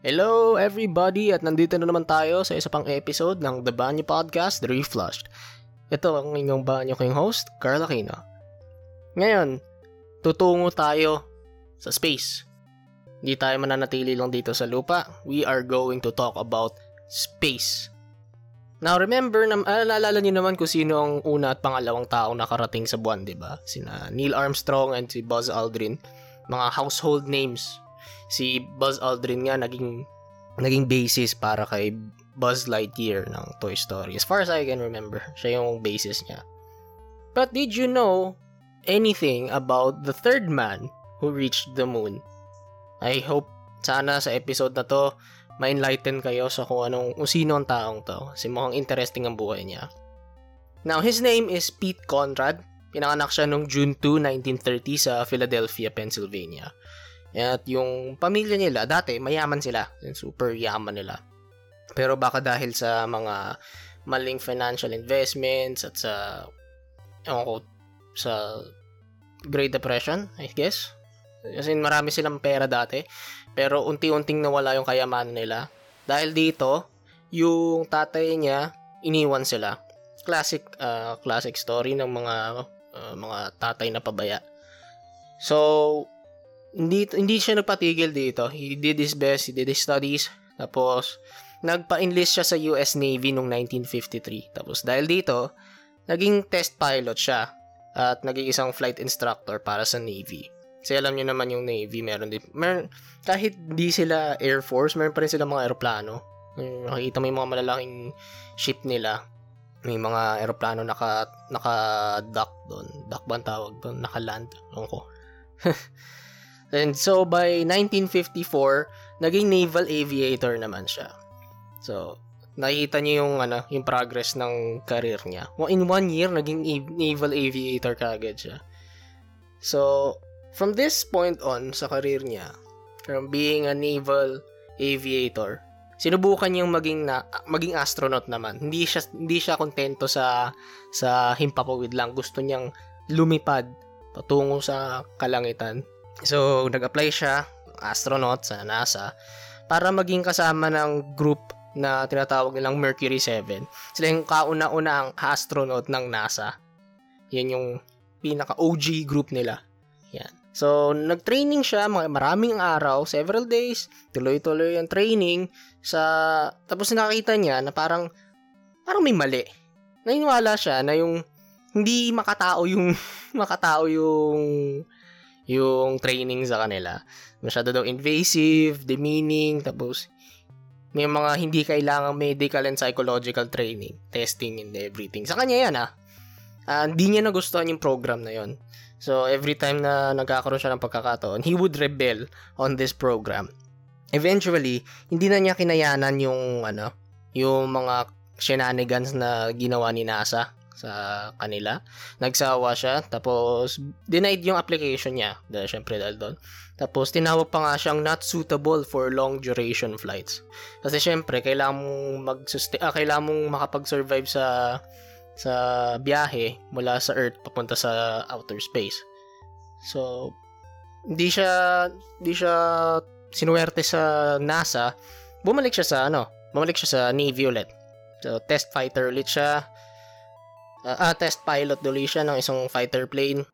Hello everybody at nandito na naman tayo sa isa pang episode ng The Banyo Podcast, The Reflushed. Ito ang inyong banyo king host, Carl Aquino. Ngayon, tutungo tayo sa space. Hindi tayo mananatili lang dito sa lupa. We are going to talk about space. Now remember, na, ah, naalala niyo naman kung sino ang una at pangalawang taong nakarating sa buwan, di ba? Sina Neil Armstrong and si Buzz Aldrin. Mga household names si Buzz Aldrin nga naging naging basis para kay Buzz Lightyear ng Toy Story. As far as I can remember, siya yung basis niya. But did you know anything about the third man who reached the moon? I hope sana sa episode na to ma-enlighten kayo sa kung anong kung sino ang taong to. Kasi mukhang interesting ang buhay niya. Now, his name is Pete Conrad. Pinanganak siya noong June 2, 1930 sa Philadelphia, Pennsylvania. At yung pamilya nila, dati mayaman sila. Super yaman nila. Pero baka dahil sa mga maling financial investments at sa ewan sa Great Depression, I guess. Kasi marami silang pera dati. Pero unti-unting nawala yung kayamanan nila. Dahil dito, yung tatay niya, iniwan sila. Classic uh, classic story ng mga uh, mga tatay na pabaya. So, hindi hindi siya nagpatigil dito. He did his best, he did his studies. Tapos nagpa-enlist siya sa US Navy noong 1953. Tapos dahil dito, naging test pilot siya at naging isang flight instructor para sa Navy. Kasi alam niyo naman yung Navy, meron din, meron, kahit di sila Air Force, meron pa rin sila mga aeroplano. Nakikita mo yung mga malalaking ship nila. May mga aeroplano naka, naka-dock doon. Dock ba ang tawag doon? Naka-land. Ewan ko. And so by 1954, naging naval aviator naman siya. So, nakita niyo yung ano, yung progress ng career niya. In one year, naging naval aviator kagad siya. So, from this point on sa career niya, from being a naval aviator, sinubukan niyang maging na maging astronaut naman. Hindi siya hindi siya kontento sa sa himpapawid lang. Gusto niyang lumipad patungo sa kalangitan So, nag-apply siya, astronaut sa NASA, para maging kasama ng group na tinatawag nilang Mercury 7. Sila yung kauna-una astronaut ng NASA. Yan yung pinaka-OG group nila. Yan. So, nag-training siya, maraming araw, several days, tuloy-tuloy yung training, sa, tapos nakita niya na parang, parang may mali. Naniniwala siya na yung, hindi makatao yung, makatao yung, yung training sa kanila. Masyado daw invasive, demeaning, tapos may mga hindi kailangang medical and psychological training, testing and everything. Sa kanya yan ah. Uh, hindi niya nagustuhan yung program na yon. So, every time na nagkakaroon siya ng pagkakataon, he would rebel on this program. Eventually, hindi na niya kinayanan yung, ano, yung mga shenanigans na ginawa ni NASA sa kanila. Nagsawa siya, tapos denied yung application niya, dahil syempre dahil doon. Tapos tinawag pa nga siyang not suitable for long duration flights. Kasi syempre, kailangan mong mag ah, kailangan mong makapag-survive sa sa biyahe mula sa Earth papunta sa outer space. So, hindi siya hindi siya sinuwerte sa NASA. Bumalik siya sa ano, bumalik siya sa Navy ulit. So, test fighter ulit siya uh, uh, test pilot duli siya ng isang fighter plane.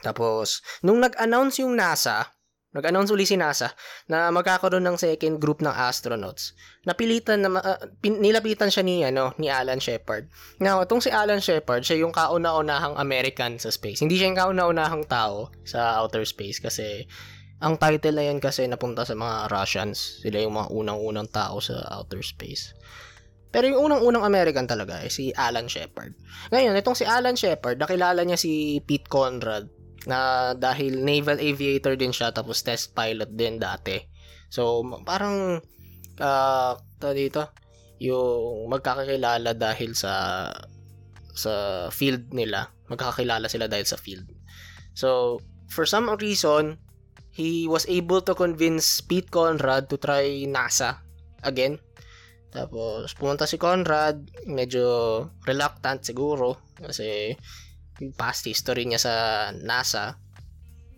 Tapos, nung nag-announce yung NASA, nag-announce uli si NASA na magkakaroon ng second group ng astronauts. Napilitan na uh, pin, nilapitan siya ni ano ni Alan Shepard. Now, itong si Alan Shepard, siya yung kauna-unahang American sa space. Hindi siya yung kauna-unahang tao sa outer space kasi ang title na yan kasi napunta sa mga Russians. Sila yung mga unang-unang tao sa outer space. Pero yung unang-unang American talaga ay si Alan Shepard. Ngayon, itong si Alan Shepard, nakilala niya si Pete Conrad na dahil naval aviator din siya tapos test pilot din dati. So, parang uh, dito, yung magkakakilala dahil sa sa field nila. Magkakakilala sila dahil sa field. So, for some reason, he was able to convince Pete Conrad to try NASA again tapos, pumunta si Conrad, medyo reluctant siguro, kasi past history niya sa NASA.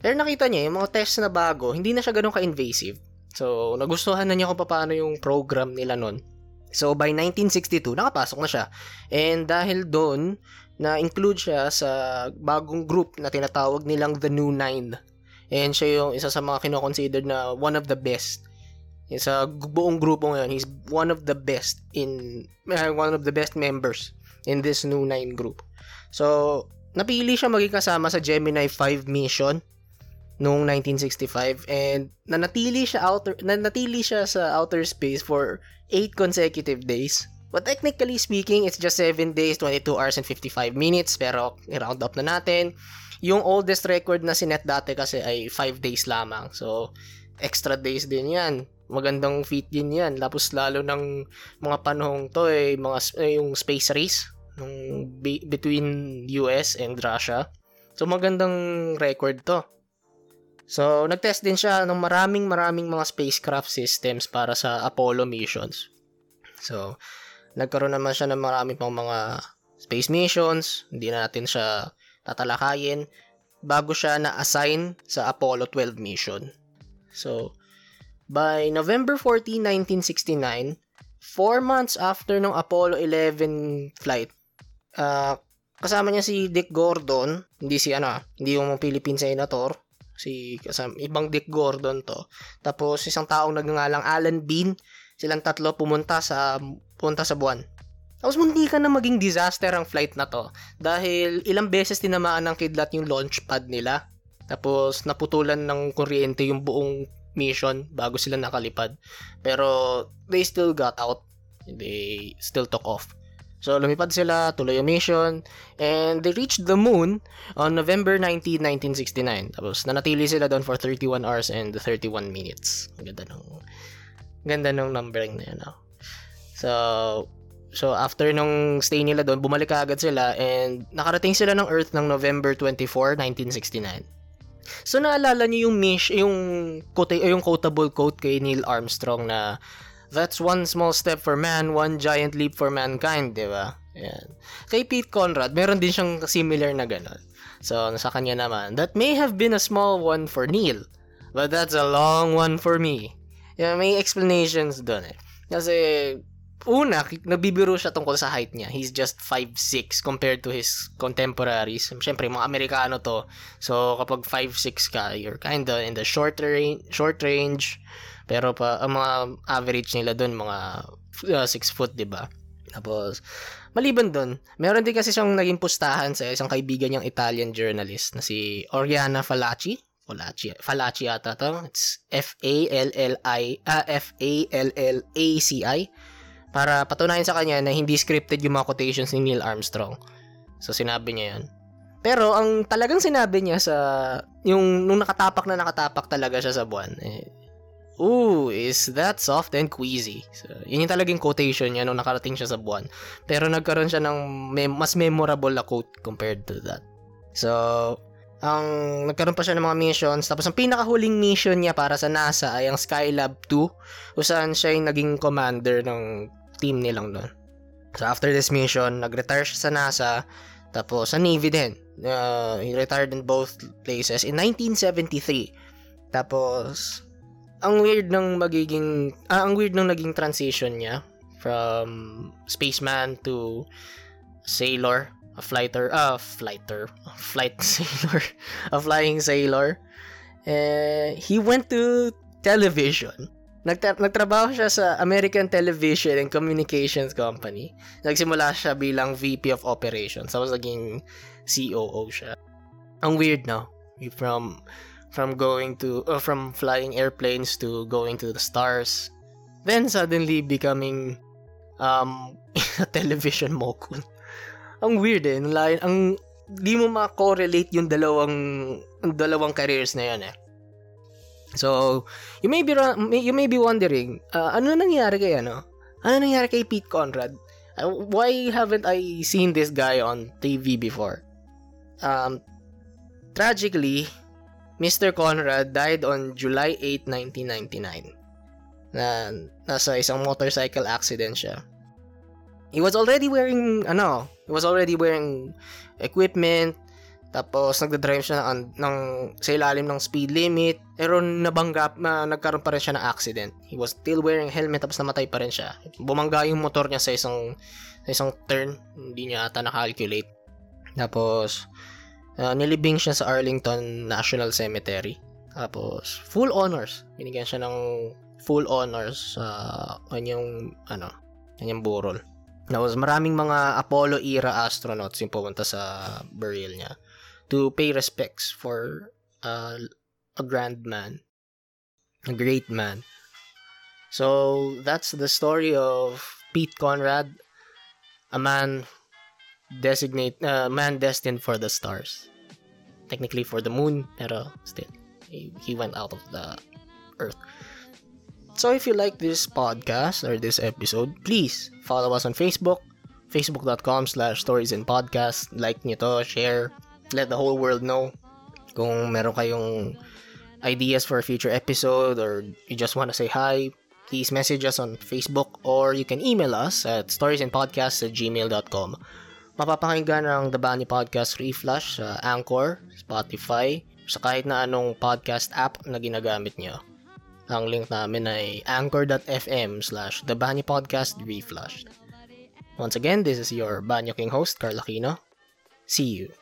Pero nakita niya, yung mga test na bago, hindi na siya ganun ka-invasive. So, nagustuhan na niya kung paano yung program nila nun. So, by 1962, nakapasok na siya. And dahil doon, na-include siya sa bagong group na tinatawag nilang The New Nine. And siya yung isa sa mga kinoconsidered na one of the best. Sa buong grupo ngayon, he's one of the best in, uh, one of the best members in this New Nine group. So, napili siya maging kasama sa Gemini 5 mission noong 1965 and nanatili siya outer nanatili siya sa outer space for 8 consecutive days. But technically speaking, it's just 7 days, 22 hours and 55 minutes pero i-round up na natin. Yung oldest record na sinet dati kasi ay 5 days lamang. So, extra days din yan. Magandang feat din yan. Tapos lalo ng mga panahong to eh, mga, eh, yung space race ng be- between US and Russia. So, magandang record to. So, nag-test din siya ng maraming maraming mga spacecraft systems para sa Apollo missions. So, nagkaroon naman siya ng marami pang mga space missions. Hindi na natin siya tatalakayin bago siya na-assign sa Apollo 12 mission. So, by November 14, 1969, four months after ng Apollo 11 flight, uh, kasama niya si Dick Gordon, hindi si ano, hindi yung Philippine Senator, si kasama, ibang Dick Gordon to. Tapos isang taong nagngangalang Alan Bean, silang tatlo pumunta sa punta sa buwan. Tapos munti ka na maging disaster ang flight na to dahil ilang beses tinamaan ng kidlat yung launch pad nila. Tapos naputulan ng kuryente yung buong mission bago sila nakalipad. Pero they still got out. They still took off. So lumipad sila, tuloy yung mission, and they reached the moon on November 19, 1969. Tapos nanatili sila doon for 31 hours and 31 minutes. Ganda ng ganda ng numbering na yun. No? So, so after nung stay nila doon, bumalik agad sila and nakarating sila ng Earth ng November 24, 1969. So naalala niyo yung mish, yung quote, yung quotable quote kay Neil Armstrong na That's one small step for man, one giant leap for mankind, di ba? Yan. Kay Pete Conrad, meron din siyang similar na ganun. So, sa kanya naman, that may have been a small one for Neil, but that's a long one for me. Yan, may explanations doon eh. Kasi, una, nagbibiro siya tungkol sa height niya. He's just 5'6 compared to his contemporaries. Siyempre, mga Amerikano to. So, kapag 5'6 ka, you're kinda in the short range, short range pero pa, ang mga average nila doon, mga 6 uh, foot, di ba? Tapos, maliban doon, meron din kasi siyang naging pustahan sa isang kaibigan niyang Italian journalist na si Oriana Falacci. Falacci, Falacci ata to. It's F-A-L-L-I, uh, F-A-L-L-A-C-I. Para patunayan sa kanya na hindi scripted yung mga quotations ni Neil Armstrong. So, sinabi niya yun. Pero ang talagang sinabi niya sa yung nung nakatapak na nakatapak talaga siya sa buwan, eh, Ooh, is that soft and queasy. So, yun yung talagang quotation niya nung nakarating siya sa buwan. Pero nagkaroon siya ng mem- mas memorable na quote compared to that. So, ang nagkaroon pa siya ng mga missions. Tapos ang pinakahuling mission niya para sa NASA ay ang Skylab 2 kung saan siya yung naging commander ng team nilang doon. So after this mission, nag-retire siya sa NASA tapos sa Navy din. Uh, he retired in both places in 1973. Tapos ang weird ng magiging ah, ang weird ng naging transition niya from spaceman to sailor, a fighter, ah, fighter, flight sailor, a flying sailor. Eh, he went to television. Nagtra- nagtrabaho siya sa American Television and Communications Company. Nagsimula siya bilang VP of Operations. Tapos naging COO siya. Ang weird, no? From from going to uh, from flying airplanes to going to the stars then suddenly becoming um a television mogul ang weird eh line ang di mo ma-correlate yung dalawang dalawang careers na yan eh so you may be you may be wondering uh, ano nangyari kay ano ano nangyari kay Pete Conrad uh, why haven't I seen this guy on TV before um tragically Mr. Conrad died on July 8, 1999. Na nasa isang motorcycle accident siya. He was already wearing ano, he was already wearing equipment Tapos nagda-drive siya ng, ng sa ilalim ng speed limit. Pero nabangga na nagkaroon pa rin siya ng accident. He was still wearing helmet tapos namatay pa rin siya. Bumangga yung motor niya sa isang sa isang turn. Hindi niya ata na-calculate. Tapos uh, nilibing siya sa Arlington National Cemetery. Tapos full honors. Binigyan siya ng full honors sa kanyang ano, kanyang burol. Tapos maraming mga Apollo era astronauts yung pumunta sa burial niya to pay respects for uh, a grand man, a great man. So that's the story of Pete Conrad, a man designate, uh, man destined for the stars. Technically for the moon, pero still, he, he went out of the earth. So if you like this podcast or this episode, please follow us on Facebook, facebook.com slash stories and podcast. Like nyo to, share, let the whole world know kung meron kayong ideas for a future episode or you just want to say hi, please message us on Facebook or you can email us at storiesandpodcasts at gmail.com. Mapapakinggan ang The Bunny Podcast Reflash sa Anchor, Spotify, sa kahit na anong podcast app na ginagamit nyo. Ang link namin ay anchor.fm slash The Bunny Podcast Reflash. Once again, this is your Banyo King host, Carl Aquino. See you